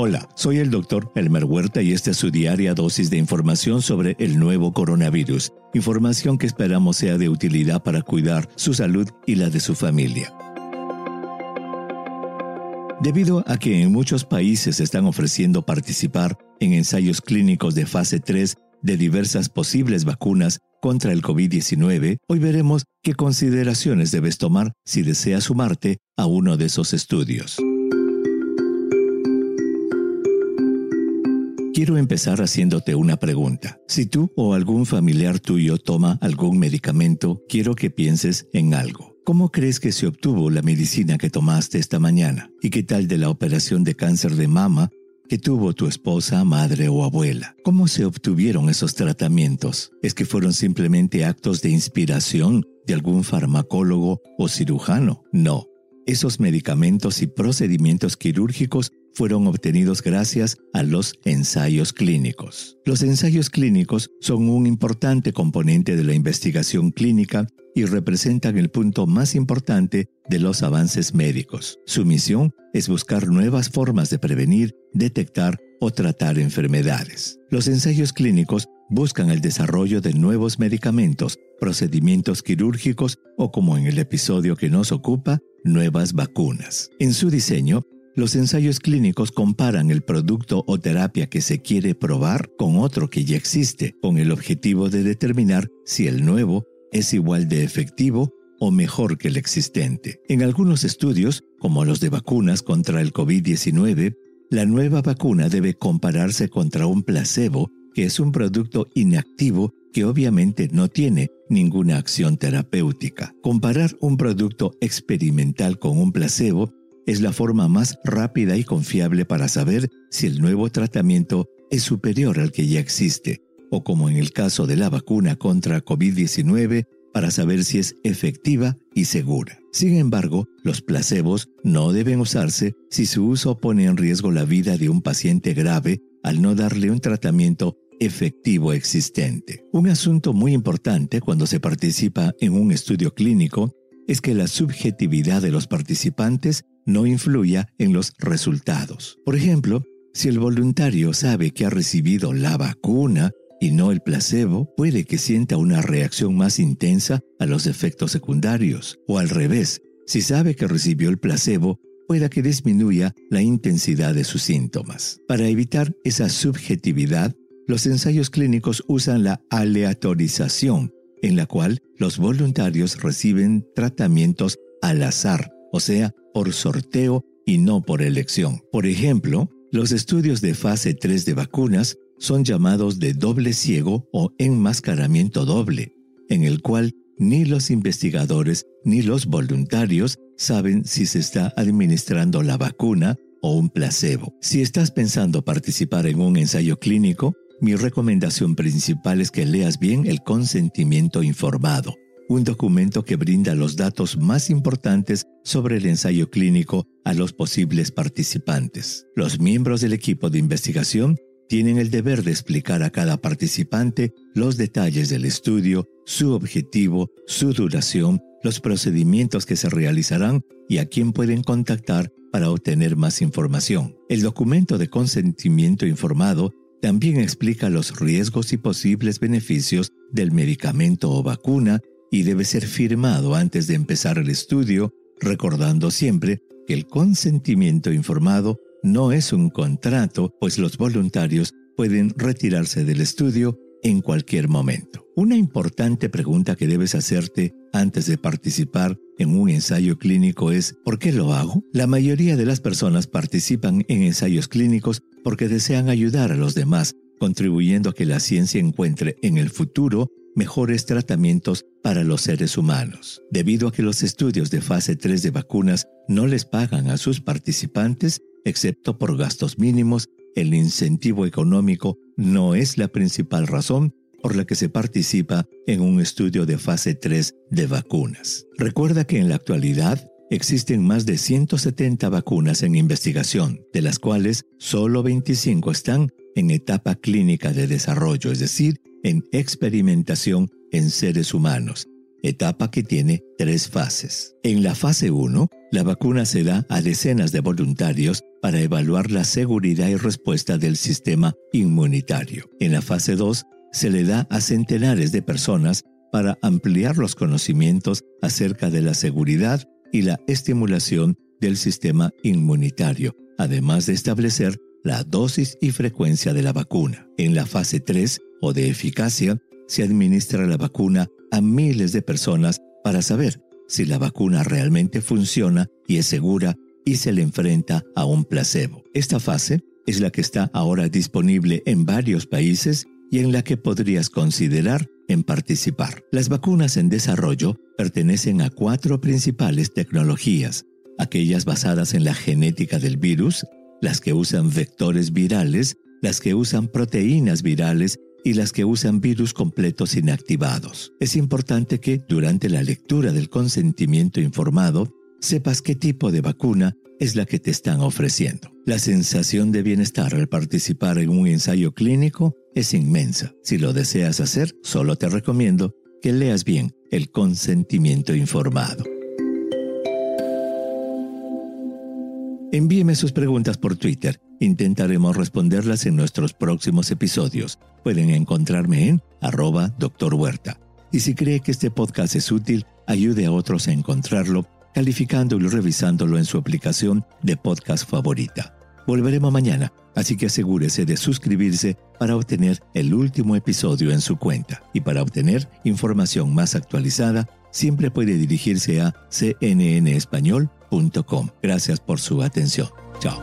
Hola, soy el doctor Elmer Huerta y esta es su diaria dosis de información sobre el nuevo coronavirus. Información que esperamos sea de utilidad para cuidar su salud y la de su familia. Debido a que en muchos países están ofreciendo participar en ensayos clínicos de fase 3 de diversas posibles vacunas contra el COVID-19, hoy veremos qué consideraciones debes tomar si deseas sumarte a uno de esos estudios. Quiero empezar haciéndote una pregunta. Si tú o algún familiar tuyo toma algún medicamento, quiero que pienses en algo. ¿Cómo crees que se obtuvo la medicina que tomaste esta mañana? ¿Y qué tal de la operación de cáncer de mama que tuvo tu esposa, madre o abuela? ¿Cómo se obtuvieron esos tratamientos? ¿Es que fueron simplemente actos de inspiración de algún farmacólogo o cirujano? No. Esos medicamentos y procedimientos quirúrgicos fueron obtenidos gracias a los ensayos clínicos. Los ensayos clínicos son un importante componente de la investigación clínica y representan el punto más importante de los avances médicos. Su misión es buscar nuevas formas de prevenir, detectar o tratar enfermedades. Los ensayos clínicos buscan el desarrollo de nuevos medicamentos, procedimientos quirúrgicos o, como en el episodio que nos ocupa, nuevas vacunas. En su diseño, los ensayos clínicos comparan el producto o terapia que se quiere probar con otro que ya existe, con el objetivo de determinar si el nuevo es igual de efectivo o mejor que el existente. En algunos estudios, como los de vacunas contra el COVID-19, la nueva vacuna debe compararse contra un placebo, que es un producto inactivo obviamente no tiene ninguna acción terapéutica. Comparar un producto experimental con un placebo es la forma más rápida y confiable para saber si el nuevo tratamiento es superior al que ya existe, o como en el caso de la vacuna contra COVID-19, para saber si es efectiva y segura. Sin embargo, los placebos no deben usarse si su uso pone en riesgo la vida de un paciente grave al no darle un tratamiento efectivo existente. Un asunto muy importante cuando se participa en un estudio clínico es que la subjetividad de los participantes no influya en los resultados. Por ejemplo, si el voluntario sabe que ha recibido la vacuna y no el placebo, puede que sienta una reacción más intensa a los efectos secundarios, o al revés, si sabe que recibió el placebo, pueda que disminuya la intensidad de sus síntomas. Para evitar esa subjetividad, los ensayos clínicos usan la aleatorización, en la cual los voluntarios reciben tratamientos al azar, o sea, por sorteo y no por elección. Por ejemplo, los estudios de fase 3 de vacunas son llamados de doble ciego o enmascaramiento doble, en el cual ni los investigadores ni los voluntarios saben si se está administrando la vacuna o un placebo. Si estás pensando participar en un ensayo clínico, mi recomendación principal es que leas bien el consentimiento informado un documento que brinda los datos más importantes sobre el ensayo clínico a los posibles participantes. Los miembros del equipo de investigación tienen el deber de explicar a cada participante los detalles del estudio, su objetivo, su duración, los procedimientos que se realizarán y a quién pueden contactar para obtener más información. El documento de consentimiento informado también explica los riesgos y posibles beneficios del medicamento o vacuna y debe ser firmado antes de empezar el estudio, recordando siempre que el consentimiento informado no es un contrato, pues los voluntarios pueden retirarse del estudio en cualquier momento. Una importante pregunta que debes hacerte antes de participar en un ensayo clínico es ¿por qué lo hago? La mayoría de las personas participan en ensayos clínicos porque desean ayudar a los demás, contribuyendo a que la ciencia encuentre en el futuro mejores tratamientos para los seres humanos. Debido a que los estudios de fase 3 de vacunas no les pagan a sus participantes, excepto por gastos mínimos, el incentivo económico no es la principal razón por la que se participa en un estudio de fase 3 de vacunas. Recuerda que en la actualidad existen más de 170 vacunas en investigación, de las cuales solo 25 están en etapa clínica de desarrollo, es decir, en experimentación en seres humanos, etapa que tiene tres fases. En la fase 1, la vacuna se da a decenas de voluntarios para evaluar la seguridad y respuesta del sistema inmunitario. En la fase 2 se le da a centenares de personas para ampliar los conocimientos acerca de la seguridad y la estimulación del sistema inmunitario, además de establecer la dosis y frecuencia de la vacuna. En la fase 3 o de eficacia, se administra la vacuna a miles de personas para saber si la vacuna realmente funciona y es segura y se le enfrenta a un placebo. Esta fase es la que está ahora disponible en varios países y en la que podrías considerar en participar. Las vacunas en desarrollo pertenecen a cuatro principales tecnologías, aquellas basadas en la genética del virus, las que usan vectores virales, las que usan proteínas virales y las que usan virus completos inactivados. Es importante que, durante la lectura del consentimiento informado, sepas qué tipo de vacuna es la que te están ofreciendo. La sensación de bienestar al participar en un ensayo clínico es inmensa. Si lo deseas hacer, solo te recomiendo que leas bien el consentimiento informado. Envíeme sus preguntas por Twitter. Intentaremos responderlas en nuestros próximos episodios. Pueden encontrarme en arroba Dr. Huerta. Y si cree que este podcast es útil, ayude a otros a encontrarlo calificándolo y revisándolo en su aplicación de podcast favorita. Volveremos mañana, así que asegúrese de suscribirse para obtener el último episodio en su cuenta. Y para obtener información más actualizada, siempre puede dirigirse a cnnespañol.com. Gracias por su atención. Chao.